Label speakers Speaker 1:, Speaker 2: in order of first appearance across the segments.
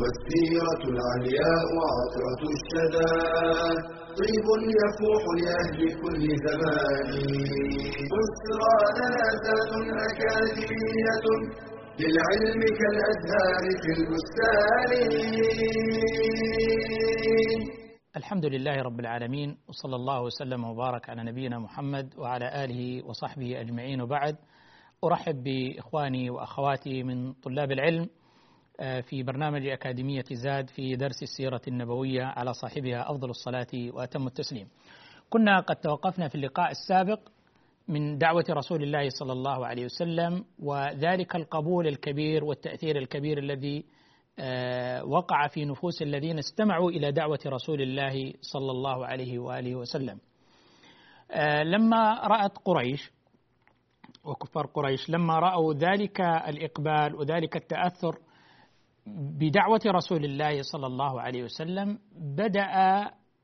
Speaker 1: والسيرة العلياء عطرة الشدى. طيب يفوح لأهل كل زمان. بسرى لنا ذات أكاديمية للعلم كالأزهار في البستان.
Speaker 2: الحمد لله رب العالمين وصلى الله وسلم وبارك على نبينا محمد وعلى آله وصحبه أجمعين وبعد. أرحب بإخواني وأخواتي من طلاب العلم في برنامج أكاديمية زاد في درس السيرة النبوية على صاحبها أفضل الصلاة وأتم التسليم. كنا قد توقفنا في اللقاء السابق من دعوة رسول الله صلى الله عليه وسلم وذلك القبول الكبير والتأثير الكبير الذي وقع في نفوس الذين استمعوا إلى دعوة رسول الله صلى الله عليه وآله وسلم. لما رأت قريش وكفار قريش لما رأوا ذلك الإقبال وذلك التأثر بدعوة رسول الله صلى الله عليه وسلم بدأ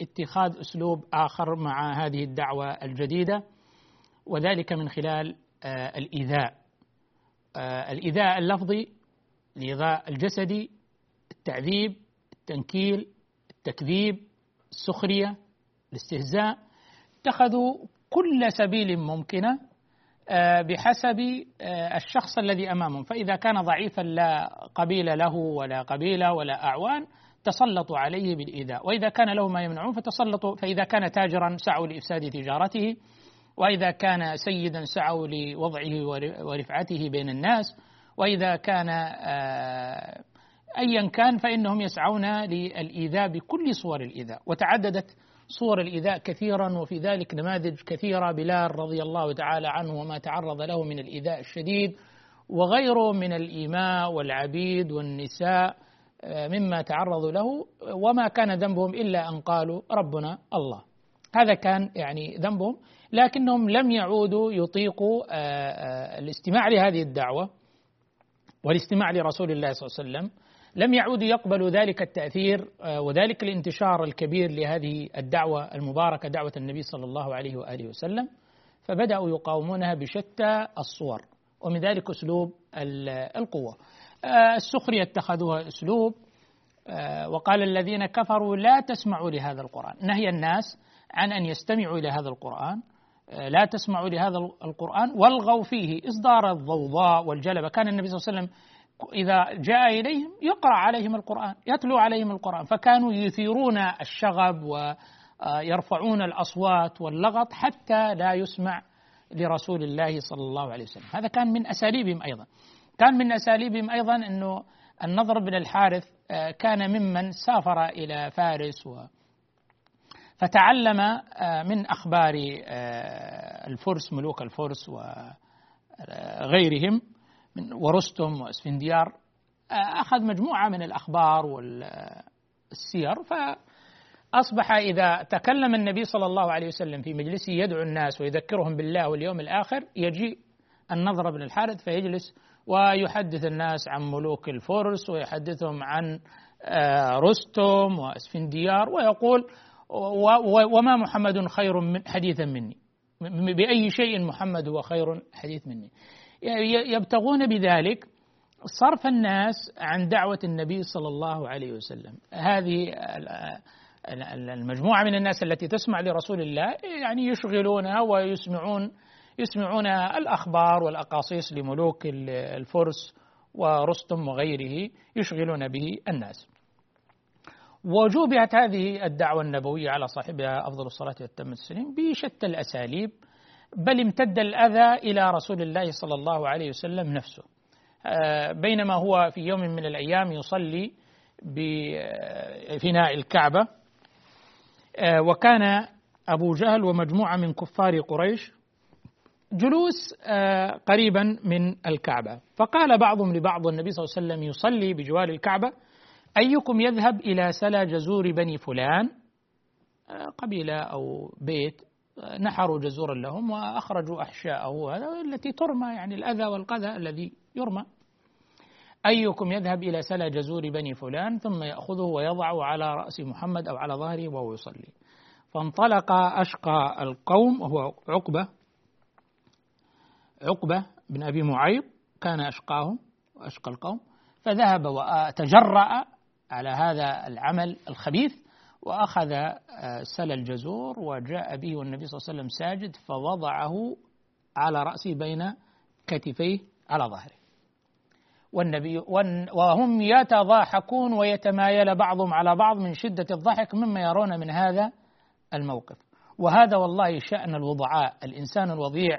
Speaker 2: اتخاذ أسلوب آخر مع هذه الدعوة الجديدة وذلك من خلال الإيذاء. الإيذاء اللفظي الإيذاء الجسدي التعذيب التنكيل التكذيب السخرية الاستهزاء اتخذوا كل سبيل ممكنة بحسب الشخص الذي امامهم فإذا كان ضعيفا لا قبيل له ولا قبيله ولا أعوان تسلطوا عليه بالإيذاء. وإذا كان له ما يمنعون فتسلطوا فإذا كان تاجرا سعوا لإفساد تجارته وإذا كان سيدا سعوا لوضعه ورفعته بين الناس وإذا كان ايا كان فإنهم يسعون للإيذاء بكل صور الإيذاء. وتعددت صور الإيذاء كثيرا وفي ذلك نماذج كثيرة. بلال رضي الله تعالى عنه وما تعرض له من الإيذاء الشديد وغيره من الإيماء والعبيد والنساء مما تعرضوا له وما كان ذنبهم إلا أن قالوا ربنا الله. هذا كان يعني ذنبهم لكنهم لم يعودوا يطيقوا الاستماع لهذه الدعوة والاستماع لرسول الله صلى الله عليه وسلم. لم يعودوا يقبلوا ذلك التأثير وذلك الانتشار الكبير لهذه الدعوة المباركة دعوة النبي صلى الله عليه وآله وسلم. فبدأوا يقاومونها بشتى الصور ومن ذلك أسلوب القوة. السخرية اتخذوها أسلوب وقال الذين كفروا لا تسمعوا لهذا القرآن. نهي الناس عن أن يستمعوا إلى هذا القرآن لا تسمعوا لهذا القرآن والغوا فيه إصدار الضوضاء والجلبة. كان النبي صلى الله عليه وسلم إذا جاء إليهم يقرأ عليهم القرآن يتلو عليهم القرآن. فكانوا يثيرون الشغب ويرفعون الأصوات واللغط حتى لا يسمع لرسول الله صلى الله عليه وسلم. هذا كان من أساليبهم أيضا. كان من أساليبهم أيضا أنه النضر بن الحارث كان ممن سافر إلى فارس و فتعلم من أخبار الفرس ملوك الفرس وغيرهم من ورستم واسفنديار أخذ مجموعة من الأخبار والسير فأصبح إذا تكلم النبي صلى الله عليه وسلم في مجلسه يدعو الناس ويذكرهم بالله واليوم الآخر يجيء النضر بن الحارث فيجلس ويحدث الناس عن ملوك الفرس ويحدثهم عن رستم واسفنديار ويقول وما محمد خير من حديثا مني بأي شيء محمد هو خير حديث مني. يبتغون بذلك صرف الناس عن دعوة النبي صلى الله عليه وسلم. هذه المجموعة من الناس التي تسمع لرسول الله يعني يشغلونها ويسمعون يسمعون الأخبار والأقاصيص لملوك الفرس ورستم وغيره يشغلون به الناس. وجوبت هذه الدعوة النبوية على صاحبها أفضل الصلاة والتم التسليم بشتى الأساليب بل امتد الأذى إلى رسول الله صلى الله عليه وسلم نفسه. بينما هو في يوم من الأيام يصلي بفناء الكعبة. وكان أبو جهل ومجموعة من كفار قريش جلوس قريبا من الكعبة. فقال بعضهم لبعض النبي صلى الله عليه وسلم يصلي بجوار الكعبة أيكم يذهب إلى سلا جزور بني فلان؟ آه، قبيلة أو بيت. آه، نحروا جزورا لهم وأخرجوا أحشاءه. التي ترمى يعني الأذى والقذى الذي يرمى. أيكم يذهب إلى سلا جزور بني فلان ثم يأخذه ويضعه على رأس محمد أو على ظهره وهو يصلي. فانطلق أشقى القوم وهو عقبة عقبة بن أبي معيط كان أشقاهم وأشقى القوم فذهب وتجرأ على هذا العمل الخبيث وأخذ آه، سل الجزور وجاء به والنبي صلى الله عليه وسلم ساجد فوضعه على رأسه بين كتفيه على ظهره. والنبي وهم يتضاحكون ويتمايل بعضهم على بعض من شدة الضحك مما يرون من هذا الموقف. وهذا والله شأن الوضعاء الإنسان الوضيع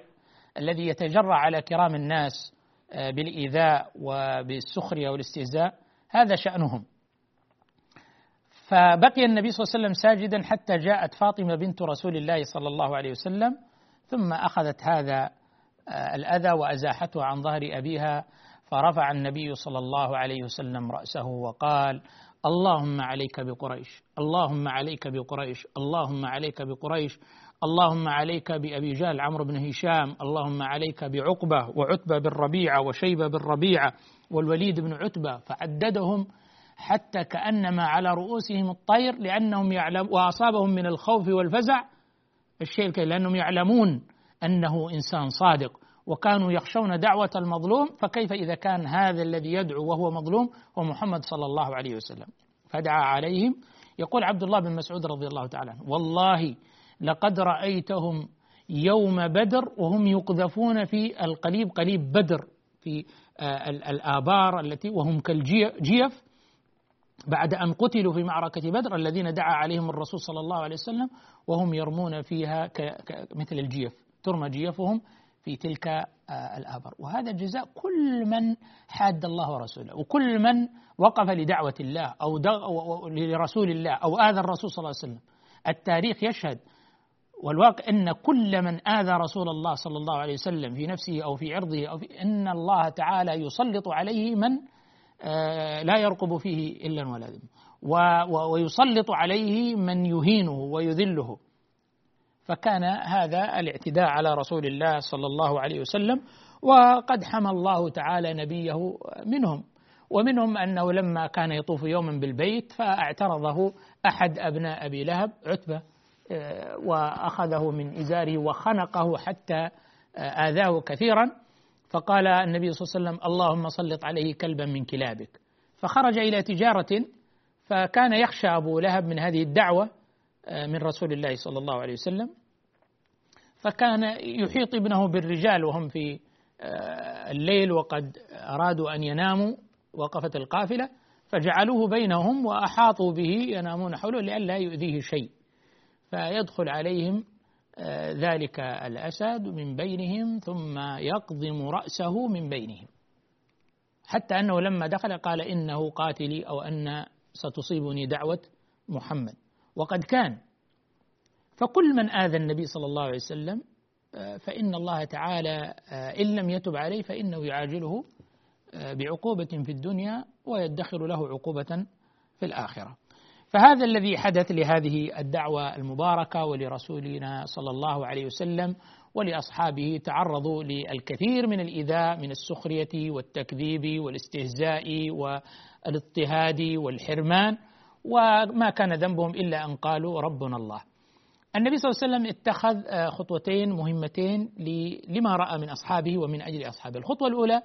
Speaker 2: الذي يتجرع على كرام الناس آه، بالإيذاء وبالسخرية والاستهزاء هذا شأنهم. فبقي النبي صلى الله عليه وسلم ساجدا حتى جاءت فاطمة بنت رسول الله صلى الله عليه وسلم ثم أخذت هذا آه، الأذى وأزاحته عن ظهر أبيها فرفع النبي صلى الله عليه وسلم رأسه وقال اللهم عليك بقريش اللهم عليك بقريش اللهم عليك بقريش اللهم عليك بأبي جهل عمرو بن هشام اللهم عليك بعقبة وعتبة بن ربيعة وشيبة بن ربيعة والوليد بن عتبة فعددهم حتى كأنما على رؤوسهم الطير لأنهم يعلم وأصابهم من الخوف والفزع. الشيء لأنهم يعلمون أنه إنسان صادق وكانوا يخشون دعوة المظلوم فكيف إذا كان هذا الذي يدعو وهو مظلوم؟ هو محمد صلى الله عليه وسلم. فدعا عليهم. يقول عبد الله بن مسعود رضي الله تعالى عنه والله لقد رأيتهم يوم بدر وهم يقذفون في القليب قليب بدر في آه، الآبار التي وهم كالجيف بعد أن قتلوا في معركة بدر الذين دعا عليهم الرسول صلى الله عليه وسلم وهم يرمون فيها مثل الجيف ترمى جيفهم في تلك آه، الآبر. وهذا جزاء كل من حاد الله ورسوله وكل من وقف لدعوة الله أو لرسول الله أو آذى الرسول صلى الله عليه وسلم. التاريخ يشهد والواقع أن كل من آذى رسول الله صلى الله عليه وسلم في نفسه أو في عرضه أو في أن الله تعالى يسلط عليه من لا يرقب فيه إلا ولا ذم ويسلط عليه من يهينه ويذله. فكان هذا الاعتداء على رسول الله صلى الله عليه وسلم وقد حمى الله تعالى نبيه منهم. ومنهم أنه لما كان يطوف يوما بالبيت فاعترضه أحد أبناء أبي لهب عتبة آه، وأخذه من إزاره وخنقه حتى آه، آذاه كثيرا. فقال النبي صلى الله عليه وسلم اللهم سلط عليه كلبا من كلابك. فخرج إلى تجارة فكان يخشى أبو لهب من هذه الدعوة آه، من رسول الله صلى الله عليه وسلم. فكان يحيط ابنه بالرجال وهم في آه، الليل وقد أرادوا أن يناموا وقفت القافلة فجعلوه بينهم وأحاطوا به ينامون حوله لئلا يؤذيه شيء. فيدخل عليهم ذلك الأسد من بينهم ثم يقضم رأسه من بينهم. حتى أنه لما دخل قال إنه قاتلي أو أن ستصيبني دعوة محمد. وقد كان. فكل من آذى النبي صلى الله عليه وسلم آه، فإن الله تعالى آه، إن لم يتب عليه فإنه يعاجله آه، بعقوبة في الدنيا ويدخر له عقوبة في الآخرة. فهذا الذي حدث لهذه الدعوة المباركة ولرسولنا صلى الله عليه وسلم ولأصحابه تعرضوا للكثير من الإيذاء من السخرية والتكذيب والاستهزاء والاضطهاد والحرمان وما كان ذنبهم إلا أن قالوا ربنا الله. النبي صلى الله عليه وسلم اتخذ آه، خطوتين مهمتين لما رأى من أصحابه ومن أجل أصحابه. الخطوة الأولى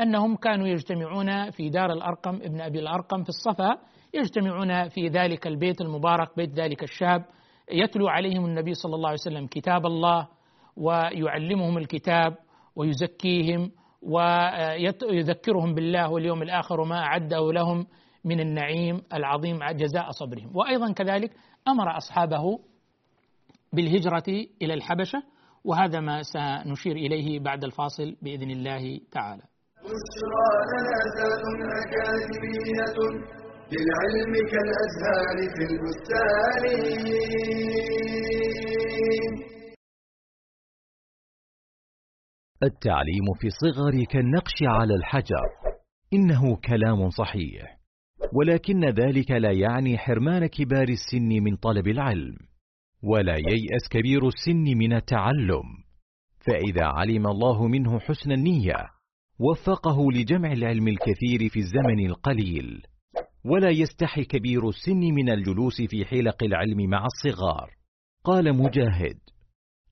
Speaker 2: أنهم كانوا يجتمعون في دار الأرقم ابن أبي الأرقم في الصفا يجتمعون في ذلك البيت المبارك بيت ذلك الشاب يتلو عليهم النبي صلى الله عليه وسلم كتاب الله ويعلمهم الكتاب ويزكيهم ويذكرهم بالله واليوم الآخر وما أعده لهم من النعيم العظيم جزاء صبرهم. وأيضا كذلك أمر أصحابه بالهجرة إلى الحبشة وهذا ما سنشير إليه بعد الفاصل بإذن الله تعالى.
Speaker 1: بشرى للعلم كالأزهار في البستان.
Speaker 3: التعليم في الصغر كالنقش على الحجر. إنه كلام صحيح. ولكن ذلك لا يعني حرمان كبار السن من طلب العلم. ولا ييأس كبير السن من التعلم. فإذا علم الله منه حسن النية وفقه لجمع العلم الكثير في الزمن القليل. ولا يستحي كبير السن من الجلوس في حلق العلم مع الصغار. قال مجاهد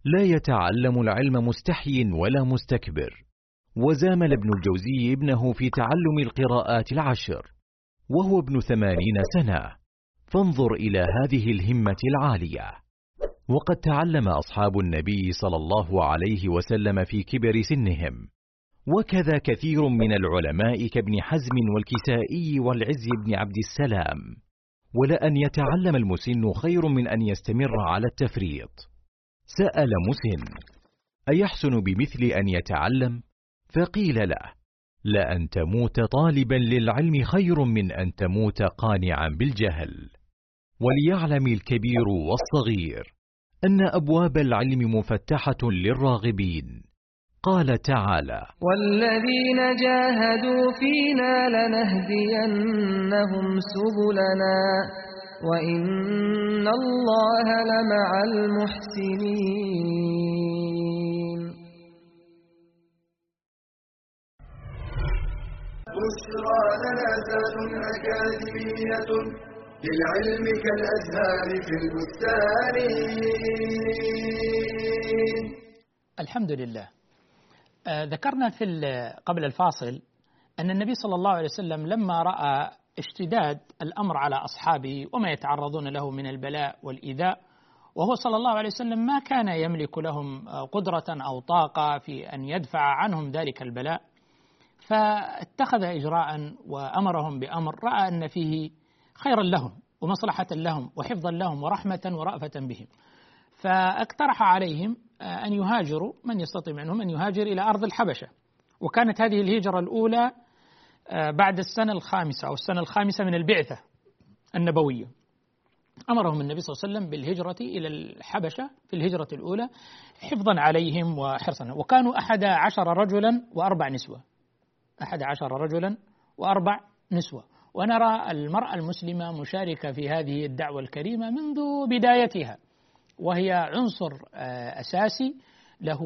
Speaker 3: لا يتعلم العلم مستحي ولا مستكبر. وزامل ابن الجوزي ابنه في تعلم القراءات العشر وهو ابن ثمانين سنة. فانظر إلى هذه الهمة العالية. وقد تعلم أصحاب النبي صلى الله عليه وسلم في كبر سنهم. وكذا كثير من العلماء كابن حزم والكسائي والعز بن عبد السلام. ولأن يتعلم المسن خير من أن يستمر على التفريط. سأل مسن أيحسن بمثل أن يتعلم؟ فقيل له لأن تموت طالبا للعلم خير من أن تموت قانعا بالجهل. وليعلم الكبير والصغير أن أبواب العلم مفتحة للراغبين. قال تعالى
Speaker 4: والذين جاهدوا فينا لنهدينهم سبلنا وإن الله لمع المحسنين.
Speaker 1: بشرى لنا ذات أكاديمية للعلم كالأزهار في البستان.
Speaker 2: الحمد لله. ذكرنا في قبل الفاصل أن النبي صلى الله عليه وسلم لما رأى اشتداد الأمر على أصحابه وما يتعرضون له من البلاء والإيذاء وهو صلى الله عليه وسلم ما كان يملك لهم قدرة أو طاقة في أن يدفع عنهم ذلك البلاء. فاتخذ إجراء وأمرهم بأمر رأى أن فيه خيرا لهم ومصلحة لهم وحفظا لهم ورحمة ورأفة بهم. فاقترح عليهم أن يهاجروا من يستطيع منهم أن يهاجر إلى أرض الحبشة. وكانت هذه الهجرة الأولى بعد السنة الخامسة أو السنة الخامسة من البعثة النبوية. أمرهم النبي صلى الله عليه وسلم بالهجرة إلى الحبشة في الهجرة الأولى حفظا عليهم وحرصا. وكانوا أحد عشر رجلا وأربع نسوة. أحد عشر رجلا وأربع نسوة. ونرى المرأة المسلمة مشاركة في هذه الدعوة الكريمة منذ بدايتها. وهي عنصر أساسي له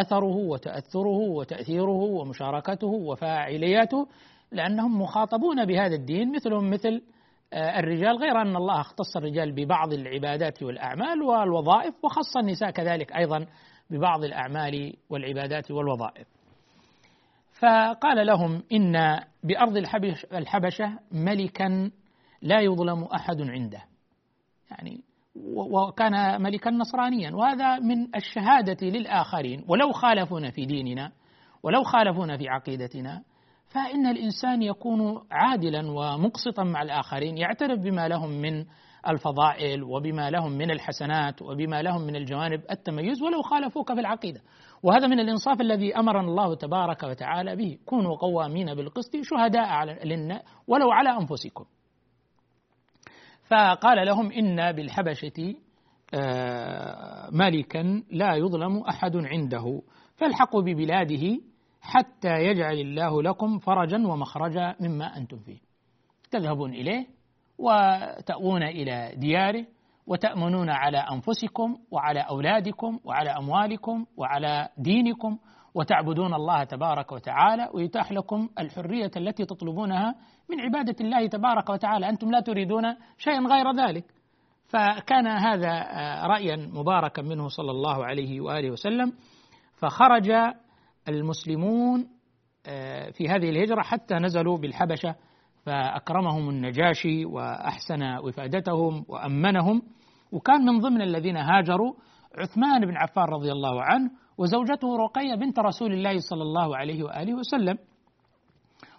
Speaker 2: أثره وتأثره وتأثيره ومشاركته وفاعلياته لأنهم مخاطبون بهذا الدين مثلهم مثل الرجال غير أن الله اختص الرجال ببعض العبادات والأعمال والوظائف وخص النساء كذلك أيضا ببعض الأعمال والعبادات والوظائف. فقال لهم إن بأرض الحبشة ملكا لا يظلم أحد عنده. يعني وكان ملكا نصرانيا. وهذا من الشهادة للآخرين. ولو خالفونا في ديننا ولو خالفونا في عقيدتنا فإن الإنسان يكون عادلا ومقسطا مع الآخرين يعترف بما لهم من الفضائل وبما لهم من الحسنات وبما لهم من الجوانب التميز ولو خالفوك في العقيدة. وهذا من الإنصاف الذي أمرنا الله تبارك وتعالى به. كونوا قوامين بالقسط شهداء على ولو على أنفسكم. فقال لهم إن بالحبشة ملكا لا يظلم أحد عنده فالحقوا ببلاده حتى يجعل الله لكم فرجا ومخرجا مما أنتم فيه. تذهبون إليه وتأوون إلى دياره وتأمنون على أنفسكم وعلى أولادكم وعلى أموالكم وعلى دينكم وتعبدون الله تبارك وتعالى ويتاح لكم الحرية التي تطلبونها من عبادة الله تبارك وتعالى. أنتم لا تريدون شيئا غير ذلك. فكان هذا رأيا مباركا منه صلى الله عليه وآله وسلم. فخرج المسلمون في هذه الهجرة حتى نزلوا بالحبشة فأكرمهم النجاشي وأحسن وفادتهم وأمنهم. وكان من ضمن الذين هاجروا عثمان بن عفان رضي الله عنه وزوجته رقية بنت رسول الله صلى الله عليه وآله وسلم.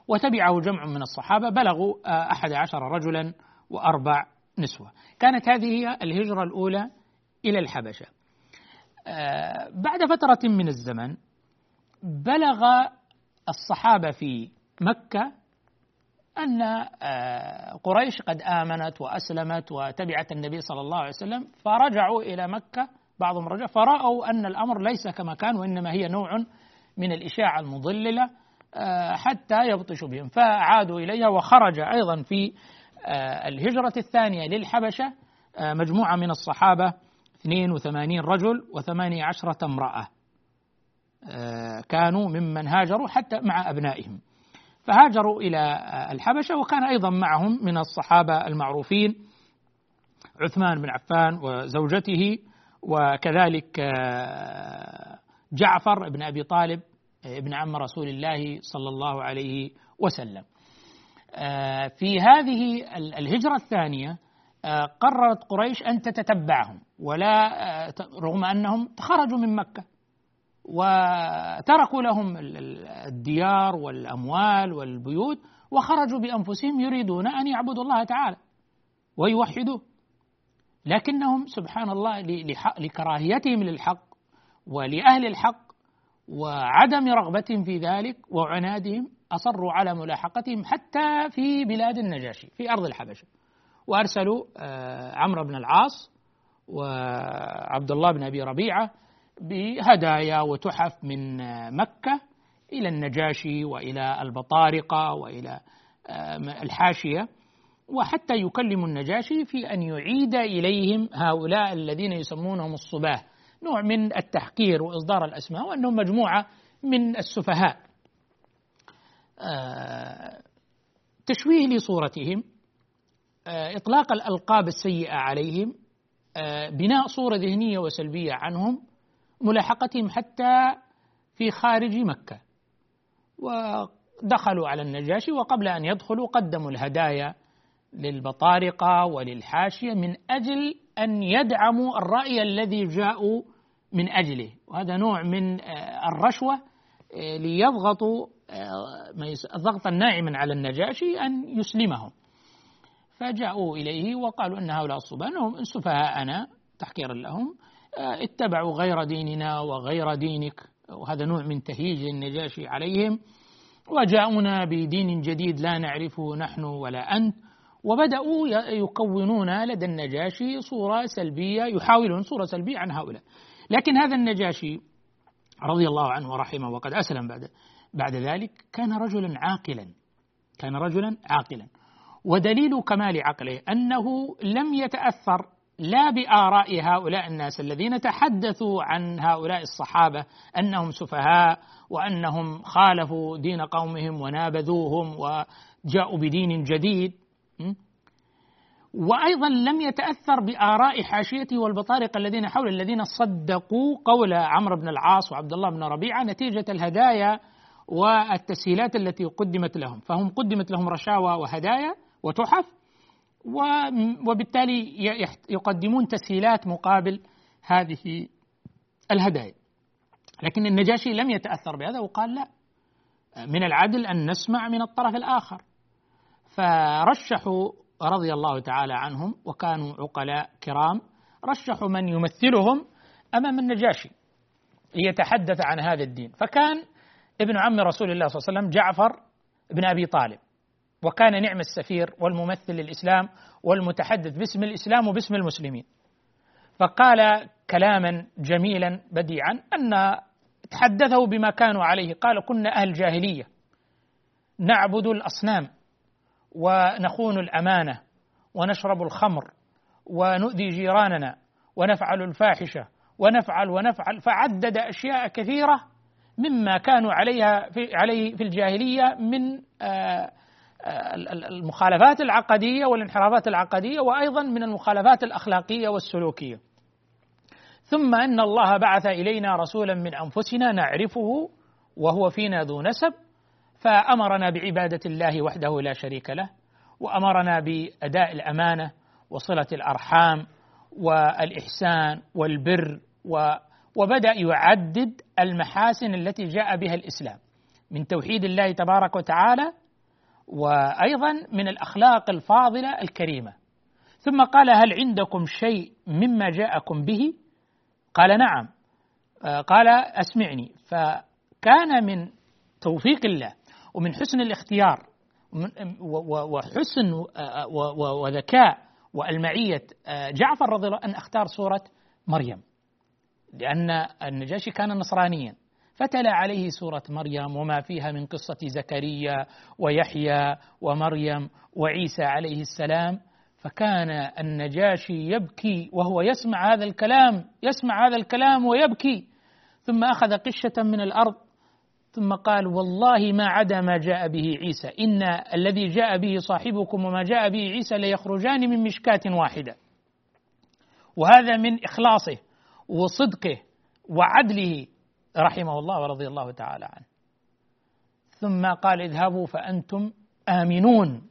Speaker 2: وتبعه جمع من الصحابة بلغوا أحد عشر رجلا وأربع نسوة. كانت هذه هي الهجرة الأولى إلى الحبشة. بعد فترة من الزمن بلغ الصحابة في مكة أن قريش قد آمنت وأسلمت وتبعت النبي صلى الله عليه وسلم فرجعوا إلى مكة بعضهم رجع فرأوا أن الأمر ليس كما كان وإنما هي نوع من الإشاعة المضللة حتى يبطشوا بهم. فعادوا إليها وخرج أيضا في الهجرة الثانية للحبشة. مجموعة من الصحابة 82 رجل وثمانية عشرة امرأة. كانوا ممن هاجروا حتى مع أبنائهم. فهاجروا إلى الحبشة وكان أيضا معهم من الصحابة المعروفين عثمان بن عفان وزوجته وكذلك جعفر بن أبي طالب. ابن عم رسول الله صلى الله عليه وسلم. في هذه الهجرة الثانية قررت قريش أن تتتبعهم ولا رغم أنهم خرجوا من مكة وتركوا لهم الديار والأموال والبيوت وخرجوا بأنفسهم يريدون أن يعبدوا الله تعالى ويوحدوه. لكنهم سبحان الله لكراهيتهم للحق ولأهل الحق وعدم رغبتهم في ذلك وعنادهم أصروا على ملاحقتهم حتى في بلاد النجاشي في أرض الحبشة. وأرسلوا عمرو بن العاص وعبد الله بن أبي ربيعة بهدايا وتحف من مكة إلى النجاشي وإلى البطارقة وإلى الحاشية. وحتى يكلم النجاشي في أن يعيد إليهم هؤلاء الذين يسمونهم الصباه. نوع من التحقير وإصدار الأسماء وأنهم مجموعة من السفهاء. تشويه لصورتهم إطلاق الألقاب السيئة عليهم بناء صورة ذهنية وسلبية عنهم ملاحقتهم حتى في خارج مكة. ودخلوا على النجاشي وقبل أن يدخلوا قدموا الهدايا للبطارقة وللحاشية من أجل أن يدعموا الرأي الذي جاءوا من أجله. وهذا نوع من الرشوة ليضغطوا ضغطا ناعما على النجاشي أن يسلمهم. فجاءوا إليه وقالوا أن هؤلاء الصبان هم سفهاءنا تحقيرا لهم اتبعوا غير ديننا وغير دينك. وهذا نوع من تهييج النجاشي عليهم. وجاءونا بدين جديد لا نعرفه نحن ولا أنت. وبدأوا يكونون لدى النجاشي صورة سلبية يحاولون صورة سلبية عن هؤلاء. لكن هذا النجاشي رضي الله عنه ورحمه وقد أسلم بعد بعد ذلك كان رجلا عاقلا كان رجلا عاقلا. ودليل كمال عقله أنه لم يتأثر لا بآراء هؤلاء الناس الذين تحدثوا عن هؤلاء الصحابة أنهم سفهاء وأنهم خالفوا دين قومهم ونابذوهم وجاءوا بدين جديد. وأيضا لم يتأثر بآراء حاشيته والبطارقة الذين حول الذين صدقوا قول عمرو بن العاص وعبد الله بن ربيعة نتيجة الهدايا والتسهيلات التي قدمت لهم فهم قدمت لهم رشاوى وهدايا وتحف وبالتالي يقدمون تسهيلات مقابل هذه الهدايا. لكن النجاشي لم يتأثر بهذا وقال لا من العدل أن نسمع من الطرف الآخر. فرشحوا رضي الله تعالى عنهم وكانوا عقلاء كرام رشحوا من يمثلهم أمام النجاشي ليتحدث عن هذا الدين. فكان ابن عم رسول الله صلى الله عليه وسلم جعفر بن أبي طالب وكان نعم السفير والممثل للإسلام والمتحدث باسم الإسلام وباسم المسلمين. فقال كلاما جميلا بديعا أن تحدثوا بما كانوا عليه قال كنا أهل جاهلية نعبد الأصنام ونخون الأمانة ونشرب الخمر ونؤذي جيراننا ونفعل الفاحشة ونفعل ونفعل فعدد أشياء كثيرة مما كانوا عليها في عليه في الجاهلية من آه المخالفات العقدية والانحرافات العقدية وأيضا من المخالفات الأخلاقية والسلوكية. ثم أن الله بعث إلينا رسولا من أنفسنا نعرفه وهو فينا ذو نسب فأمرنا بعبادة الله وحده لا شريك له وأمرنا بأداء الأمانة وصلة الأرحام والإحسان والبر و وبدأ يعدد المحاسن التي جاء بها الإسلام من توحيد الله تبارك وتعالى وأيضا من الأخلاق الفاضلة الكريمة. ثم قال هل عندكم شيء مما جاءكم به؟ قال نعم. قال أسمعني. فكان من توفيق الله ومن حسن الاختيار وحسن وذكاء والمعية جعفر رضي الله عنه أن أختار سوره مريم. لأن النجاشي كان نصرانيا. فتلا عليه سورة مريم وما فيها من قصة زكريا ويحيى ومريم وعيسى عليه السلام. فكان النجاشي يبكي وهو يسمع هذا الكلام يسمع هذا الكلام ويبكي. ثم أخذ قشة من الأرض ثم قال والله ما عدا ما جاء به عيسى. إن الذي جاء به صاحبكم وما جاء به عيسى ليخرجان من مشكاة واحدة. وهذا من إخلاصه وصدقه وعدله رحمه الله ورضي الله تعالى عنه. ثم قال اذهبوا فأنتم آمنون.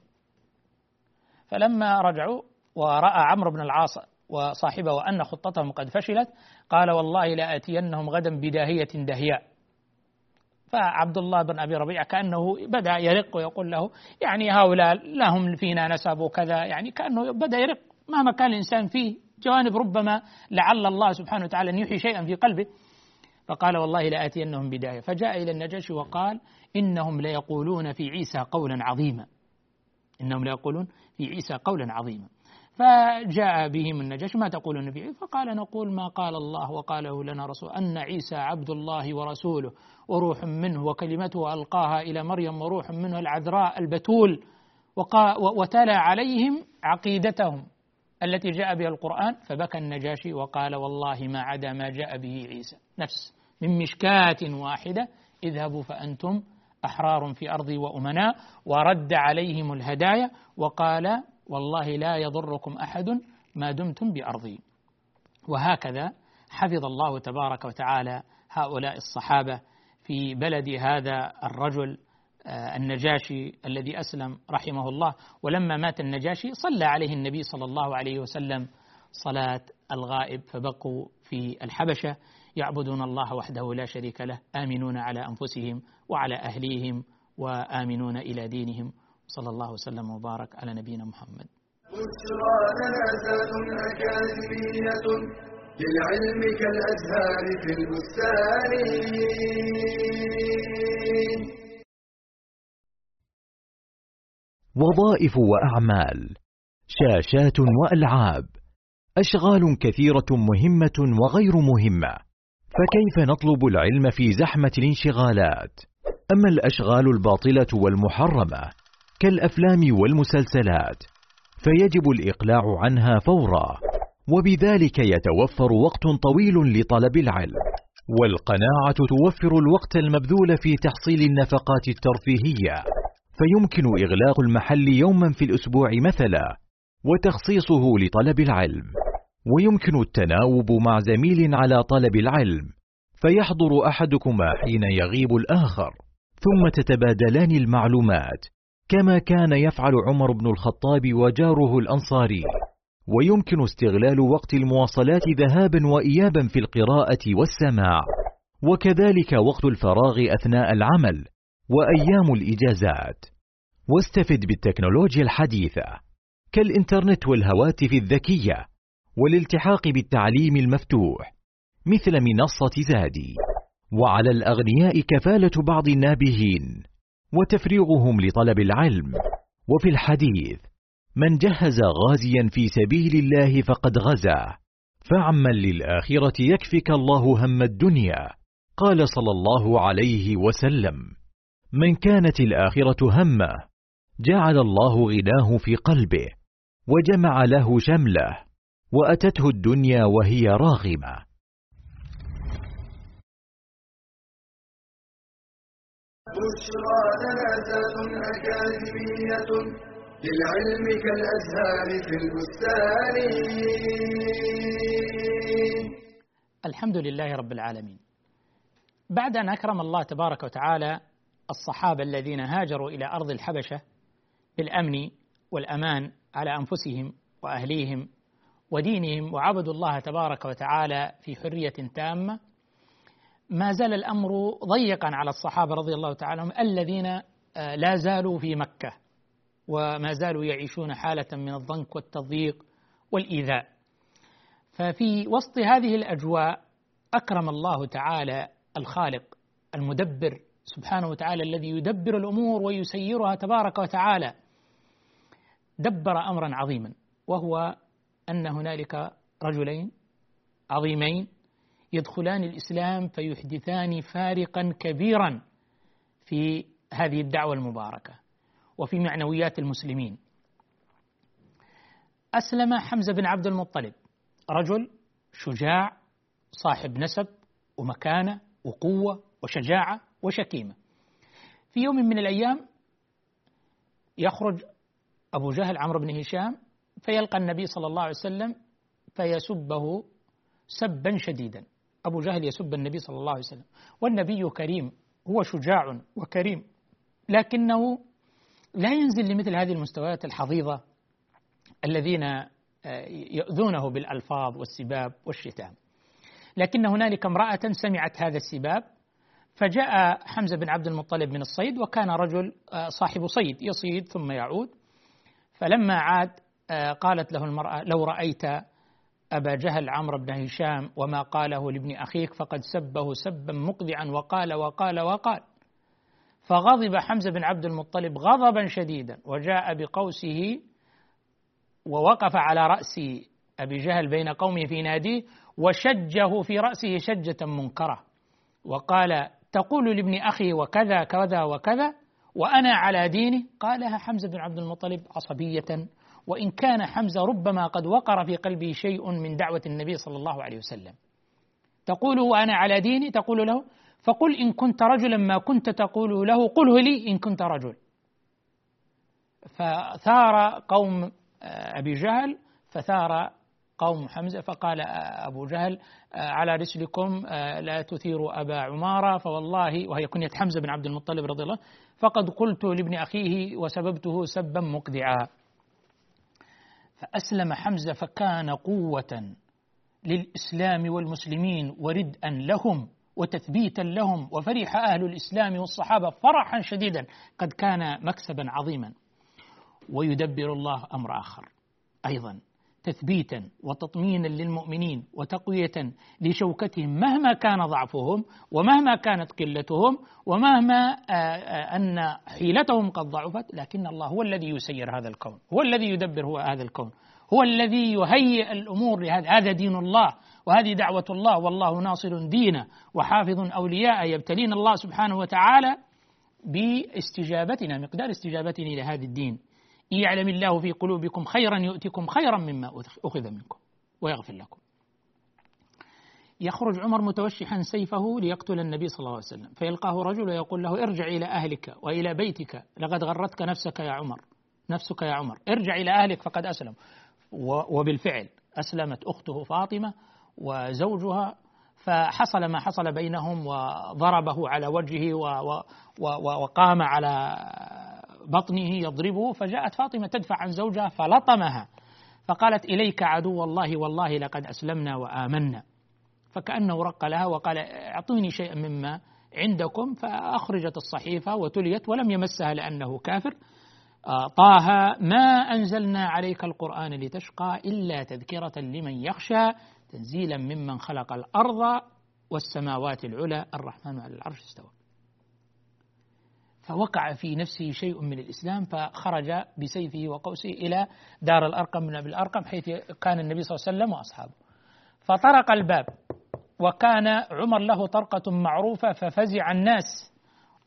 Speaker 2: فلما رجعوا ورأى عمرو بن العاص وصاحبه أن خطتهم قد فشلت قال والله لآتينهم غدا بداهية دهياء. فعبد الله بن أبي ربيعة كأنه بدأ يرق ويقول له يعني هؤلاء لهم فينا نسب وكذا يعني كأنه بدأ يرق. مهما كان الإنسان فيه جوانب ربما لعل الله سبحانه وتعالى أن يحيي شيئا في قلبه. فقال والله لآتينهم بداية. فجاء إلى النجاشي وقال إنهم ليقولون في عيسى قولا عظيما. إنهم ليقولون في عيسى قولا عظيما. فجاء بهم النجاشي ما تقول النبي؟ فقال نقول ما قال الله وقاله لنا رسول أن عيسى عبد الله ورسوله وروح منه وكلمته ألقاها إلى مريم وروح منه العذراء البتول وتلا عليهم عقيدتهم التي جاء بها القرآن. فبكى النجاشي وقال والله ما عدا ما جاء به عيسى. نفس. من مشكاة واحدة اذهبوا فأنتم أحرار في أرضي وأمناء. ورد عليهم الهدايا وقال والله لا يضركم أحد ما دمتم بأرضي. وهكذا حفظ الله تبارك وتعالى هؤلاء الصحابة في بلد هذا الرجل آه، النجاشي الذي أسلم رحمه الله. ولما مات النجاشي صلى عليه النبي صلى الله عليه وسلم صلاة الغائب فبقوا في الحبشة يعبدون الله وحده لا شريك له آمنون على أنفسهم وعلى أهليهم وآمنون إلى دينهم. صلى الله وسلم وبارك على نبينا محمد.
Speaker 1: بشرى لنا أكاديمية للعلم كالأزهار في البستان
Speaker 3: وظائف وأعمال شاشات وألعاب أشغال كثيرة مهمة وغير مهمة فكيف نطلب العلم في زحمة الانشغالات؟ أما الأشغال الباطلة والمحرمة كالأفلام والمسلسلات فيجب الإقلاع عنها فورا وبذلك يتوفر وقت طويل لطلب العلم والقناعة توفر الوقت المبذول في تحصيل النفقات الترفيهية فيمكن إغلاق المحل يوما في الأسبوع مثلا وتخصيصه لطلب العلم ويمكن التناوب مع زميل على طلب العلم فيحضر أحدكما حين يغيب الآخر ثم تتبادلان المعلومات كما كان يفعل عمر بن الخطاب وجاره الأنصاري. ويمكن استغلال وقت المواصلات ذهابا وإيابا في القراءة والسماع. وكذلك وقت الفراغ أثناء العمل وأيام الإجازات. واستفد بالتكنولوجيا الحديثة. كالإنترنت والهواتف الذكية. والالتحاق بالتعليم المفتوح. مثل منصة زادي. وعلى الأغنياء كفالة بعض النابهين. وتفريغهم لطلب العلم. وفي الحديث من جهز غازيا في سبيل الله فقد غزا فعمن للآخرة يكفك الله هم الدنيا. قال صلى الله عليه وسلم. من كانت الآخرة همة جعل الله غناه في قلبه وجمع له شمله وأتته الدنيا وهي راغمة.
Speaker 1: بشرى لنا أكاديمية للعلم كالأزهار في البستان.
Speaker 2: الحمد لله رب العالمين. بعد أن أكرم الله تبارك وتعالى الصحابة الذين هاجروا إلى أرض الحبشة بالأمن والأمان على أنفسهم وأهليهم ودينهم وعبدوا الله تبارك وتعالى في حرية تامة ما زال الأمر ضيقا على الصحابة رضي الله تعالى عنهم الذين آه، لا زالوا في مكة وما زالوا يعيشون حالة من الضنك والتضييق والإيذاء. ففي وسط هذه الأجواء أكرم الله تعالى الخالق المدبر سبحانه وتعالى الذي يدبر الأمور ويسيرها تبارك وتعالى. دبر امرا عظيما وهو أن هنالك رجلين عظيمين يدخلان الإسلام فيحدثان فارقا كبيرا في هذه الدعوة المباركة وفي معنويات المسلمين. أسلم حمزة بن عبد المطلب رجل شجاع صاحب نسب ومكانة وقوة وشجاعة وشكيمة. في يوم من الأيام يخرج أبو جهل عمرو بن هشام فيلقى النبي صلى الله عليه وسلم فيسبه سبا شديدا. أبو جهل يسب النبي صلى الله عليه وسلم. والنبي كريم هو شجاع وكريم. لكنه لا ينزل لمثل هذه المستويات الحضيضة الذين آه، يؤذونه بالألفاظ والسباب والشتام. لكن هنالك امرأة سمعت هذا السباب فجاء حمزة بن عبد المطلب من الصيد وكان رجل آه، صاحب صيد يصيد ثم يعود. فلما عاد آه، قالت له المرأة لو رأيت أبا جهل عمرو بن هشام وما قاله لابن أخيك فقد سبه سبا مقذعا وقال وقال وقال. فغضب حمزة بن عبد المطلب غضبا شديدا وجاء بقوسه ووقف على رأس أبي جهل بين قومه في ناديه وشجه في رأسه شجة منكرة وقال تقول لابن أخي وكذا كذا وكذا وأنا على دينه؟ قالها حمزة بن عبد المطلب عصبية وإن كان حمزة ربما قد وقر في قلبه شيء من دعوة النبي صلى الله عليه وسلم. تقول وأنا على ديني؟ تقول له فقل إن كنت رجلا ما كنت تقول له قله لي إن كنت رجل. فثار قوم أبي جهل فثار قوم حمزة فقال أبو جهل على رسلكم لا تثيروا أبا عمارة فوالله وهي كنية حمزة بن عبد المطلب رضي الله فقد قلت لابن أخيه وسببته سبا مقدعا. فأسلم حمزة فكان قوة للإسلام والمسلمين وردءا لهم وتثبيتا لهم وفرح أهل الإسلام والصحابة فرحا شديدا قد كان مكسبا عظيما. ويدبر الله أمر آخر أيضا. تثبيتا وتطمينا للمؤمنين وتقوية لشوكتهم مهما كان ضعفهم ومهما كانت قلتهم ومهما آه، آه، أن حيلتهم قد ضعفت لكن الله هو الذي يسير هذا الكون هو الذي يدبر هو هذا الكون هو الذي يهيئ الأمور لهذا هذا دين الله وهذه دعوة الله والله ناصر دينه وحافظ أولياء يبتلين الله سبحانه وتعالى باستجابتنا مقدار استجابتنا لهذا الدين. يعلم الله في قلوبكم خيرا يؤتكم خيرا مما أخذ منكم ويغفر لكم. يخرج عمر متوشحا سيفه ليقتل النبي صلى الله عليه وسلم. فيلقاه رجل ويقول له ارجع إلى أهلك وإلى بيتك. لقد غرتك نفسك يا عمر. نفسك يا عمر. ارجع إلى أهلك فقد أسلم. وبالفعل أسلمت أخته فاطمة وزوجها. فحصل ما حصل بينهم وضربه على وجهه وقام على بطنه يضربه فجاءت فاطمة تدفع عن زوجها فلطمها. فقالت إليك عدو الله والله لقد أسلمنا وآمنا. فكأنه رق لها وقال أعطوني شيئا مما عندكم فأخرجت الصحيفة وتليت ولم يمسها لأنه كافر. آه، طه ما أنزلنا عليك القرآن لتشقى إلا تذكرة لمن يخشى تنزيلا ممن خلق الأرض والسماوات العلى. الرحمن على العرش استوى. فوقع في نفسه شيء من الإسلام فخرج بسيفه وقوسه إلى دار الأرقم من أبي الأرقم حيث كان النبي صلى الله عليه وسلم وأصحابه. فطرق الباب وكان عمر له طرقة معروفة ففزع الناس.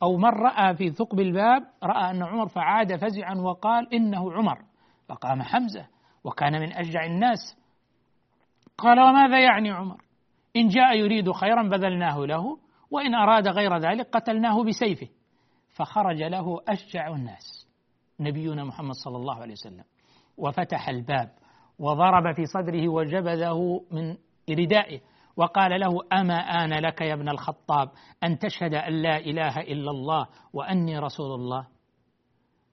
Speaker 2: أو من رأى في ثقب الباب رأى أن عمر فعاد فزعا وقال إنه عمر. فقام حمزة وكان من أشجع الناس. قال وماذا يعني عمر؟ إن جاء يريد خيرا بذلناه له وإن أراد غير ذلك قتلناه بسيفه. فخرج له أشجع الناس. نبينا محمد صلى الله عليه وسلم. وفتح الباب وضرب في صدره وجبذه من ردائه وقال له أما آن لك يا ابن الخطاب أن تشهد أن لا إله إلا الله وأني رسول الله؟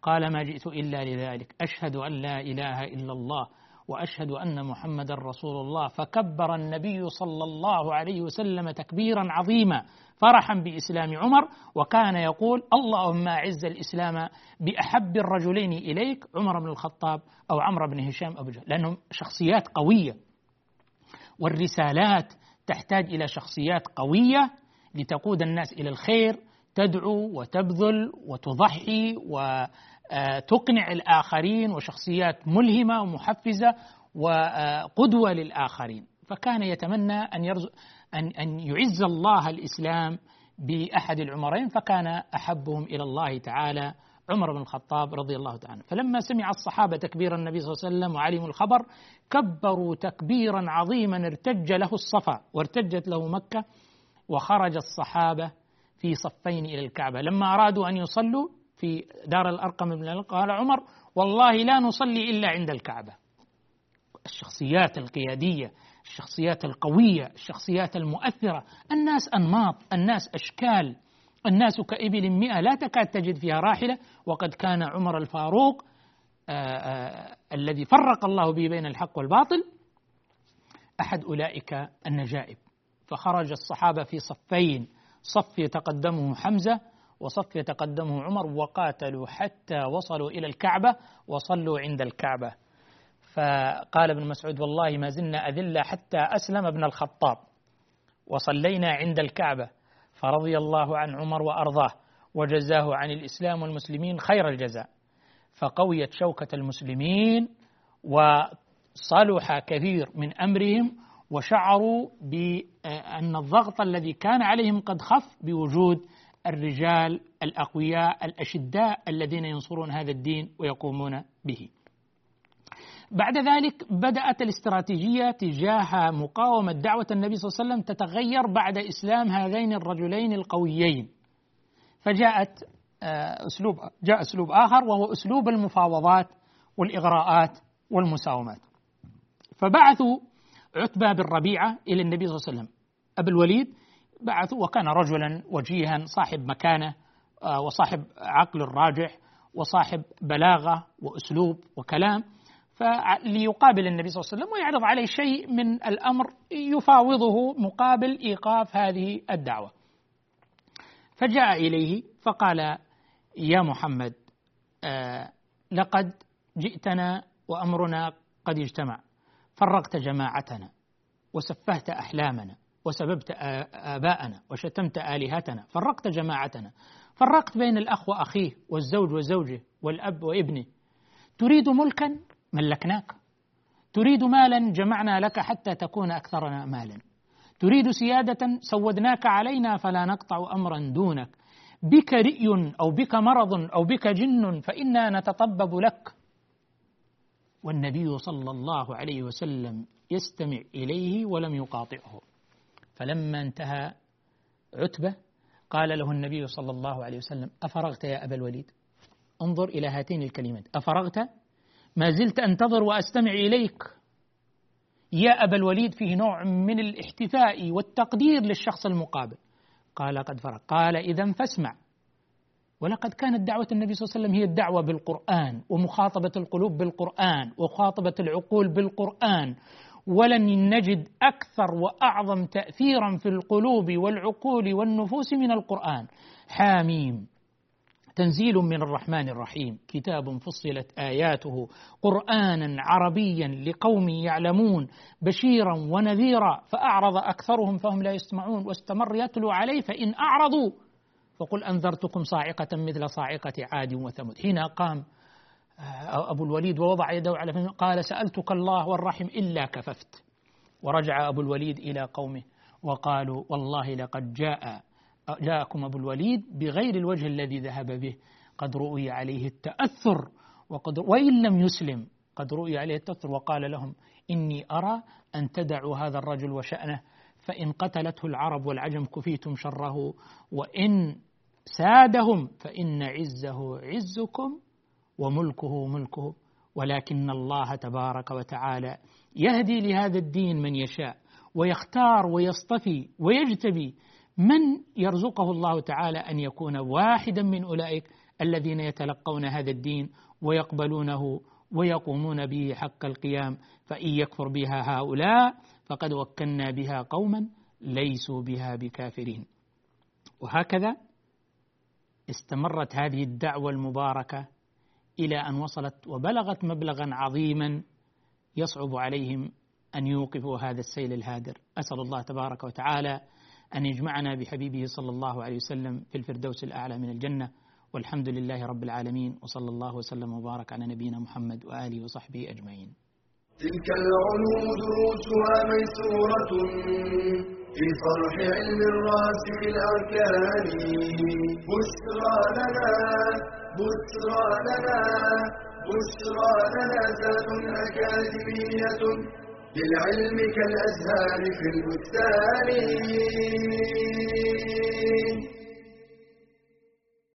Speaker 2: قال ما جئت إلا لذلك. أشهد أن لا إله إلا الله وأشهد أن محمدا رسول الله. فكبر النبي صلى الله عليه وسلم تكبيرا عظيما فرحا بإسلام عمر وكان يقول اللهم أعز الإسلام بأحب الرجلين إليك عمر بن الخطاب أو عمرو بن هشام أبو جهل. لأنهم شخصيات قوية والرسالات تحتاج إلى شخصيات قوية لتقود الناس إلى الخير تدعو وتبذل وتضحي و آه، تقنع الآخرين وشخصيات ملهمة ومحفزة وقدوة للآخرين. فكان يتمنى أن, يرزق أن, أن يعز الله الإسلام بأحد العمرين فكان أحبهم إلى الله تعالى عمر بن الخطاب رضي الله تعالى فلما سمع الصحابة تكبير النبي صلى الله عليه وسلم وعلموا الخبر كبروا تكبيرا عظيما ارتج له الصفا وارتجت له مكة وخرج الصحابة في صفين إلى الكعبة. لما أرادوا أن يصلوا في دار الأرقم بن قال عمر والله لا نصلي إلا عند الكعبة. الشخصيات القيادية الشخصيات القوية الشخصيات المؤثرة الناس أنماط الناس أشكال. الناس كإبل مئة لا تكاد تجد فيها راحلة. وقد كان عمر الفاروق آآ آآ الذي فرق الله به بين الحق والباطل أحد أولئك النجائب. فخرج الصحابة في صفين. صف يتقدمه حمزة وصف يتقدمه عمر وقاتلوا حتى وصلوا إلى الكعبة وصلوا عند الكعبة. فقال ابن مسعود والله ما زلنا أذلة حتى أسلم ابن الخطاب. وصلينا عند الكعبة. فرضي الله عن عمر وأرضاه. وجزاه عن الإسلام والمسلمين خير الجزاء. فقويت شوكة المسلمين وصلح كثير من أمرهم وشعروا بأن الضغط الذي كان عليهم قد خف بوجود الرجال الأقوياء الأشداء الذين ينصرون هذا الدين ويقومون به. بعد ذلك بدأت الاستراتيجية تجاه مقاومة دعوة النبي صلى الله عليه وسلم تتغير بعد إسلام هذين الرجلين القويين. فجاءت أسلوب جاء أسلوب آخر وهو أسلوب المفاوضات والإغراءات والمساومات. فبعثوا عتبة بن ربيعة إلى النبي صلى الله عليه وسلم. أبو الوليد بعثوا وكان رجلا وجيها صاحب مكانة وصاحب عقل راجح وصاحب بلاغة وأسلوب وكلام. فليقابل النبي صلى الله عليه وسلم ويعرض عليه شيء من الأمر يفاوضه مقابل إيقاف هذه الدعوة. فجاء إليه فقال يا محمد آه لقد جئتنا وأمرنا قد اجتمع. فرقت جماعتنا وسفهت أحلامنا وسببت آباءنا وشتمت آلهتنا فرقت جماعتنا. فرقت بين الأخ وأخيه والزوج وزوجه والأب وابنه. تريد ملكا؟ ملكناك. تريد مالا؟ جمعنا لك حتى تكون أكثرنا مالا. تريد سيادة؟ سودناك علينا فلا نقطع أمرا دونك. بك رئي أو بك مرض أو بك جن فإنا نتطبب لك. والنبي صلى الله عليه وسلم يستمع إليه ولم يقاطعه. فلما انتهى عتبة قال له النبي صلى الله عليه وسلم أفرغت يا أبا الوليد؟ انظر إلى هاتين الكلمات. أفرغت؟ ما زلت أنتظر وأستمع إليك. يا أبا الوليد فيه نوع من الاحتفاء والتقدير للشخص المقابل. قال قد فرغ قال إذا فاسمع. ولقد كانت دعوة النبي صلى الله عليه وسلم هي الدعوة بالقرآن ومخاطبة القلوب بالقرآن ومخاطبة العقول بالقرآن. ولن نجد أكثر وأعظم تأثيرا في القلوب والعقول والنفوس من القرآن. حاميم. تنزيل من الرحمن الرحيم. كتاب فصلت آياته. قرآنا عربيا لقوم يعلمون. بشيرا ونذيرا. فأعرض أكثرهم فهم لا يسمعون. واستمر يتلو عليه فإن أعرضوا. فقل أنذرتكم صاعقة مثل صاعقة عاد وثمود. حين قام أبو الوليد ووضع يده على فمه قال سألتك الله والرحم إلا كففت. ورجع أبو الوليد إلى قومه وقالوا والله لقد جاء جاءكم أبو الوليد بغير الوجه الذي ذهب به. قد رؤي عليه التأثر وقد وإن لم يسلم قد رؤي عليه التأثر وقال لهم إني أرى أن تدعوا هذا الرجل وشأنه فإن قتلته العرب والعجم كفيتم شره وإن سادهم فإن عزه عزكم وملكه ملكه. ولكن الله تبارك وتعالى يهدي لهذا الدين من يشاء ويختار ويصطفي ويجتبي من يرزقه الله تعالى أن يكون واحدا من أولئك الذين يتلقون هذا الدين ويقبلونه ويقومون به حق القيام. فإن يكفر بها هؤلاء فقد وكلنا بها قوما ليسوا بها بكافرين. وهكذا استمرت هذه الدعوة المباركة إلى أن وصلت وبلغت مبلغا عظيما يصعب عليهم أن يوقفوا هذا السيل الهادر. أسأل الله تبارك وتعالى أن يجمعنا بحبيبه صلى الله عليه وسلم في الفردوس الأعلى من الجنة. والحمد لله رب العالمين وصلى الله وسلم وبارك على نبينا محمد وآله وصحبه أجمعين.
Speaker 1: تلك العلوم دروسها ميسورة في فرح علم الراسخ الأركان. بشرى لنا بشرى لنا بشرى لنا ذات أكاديمية للعلم كالأزهار في البستان.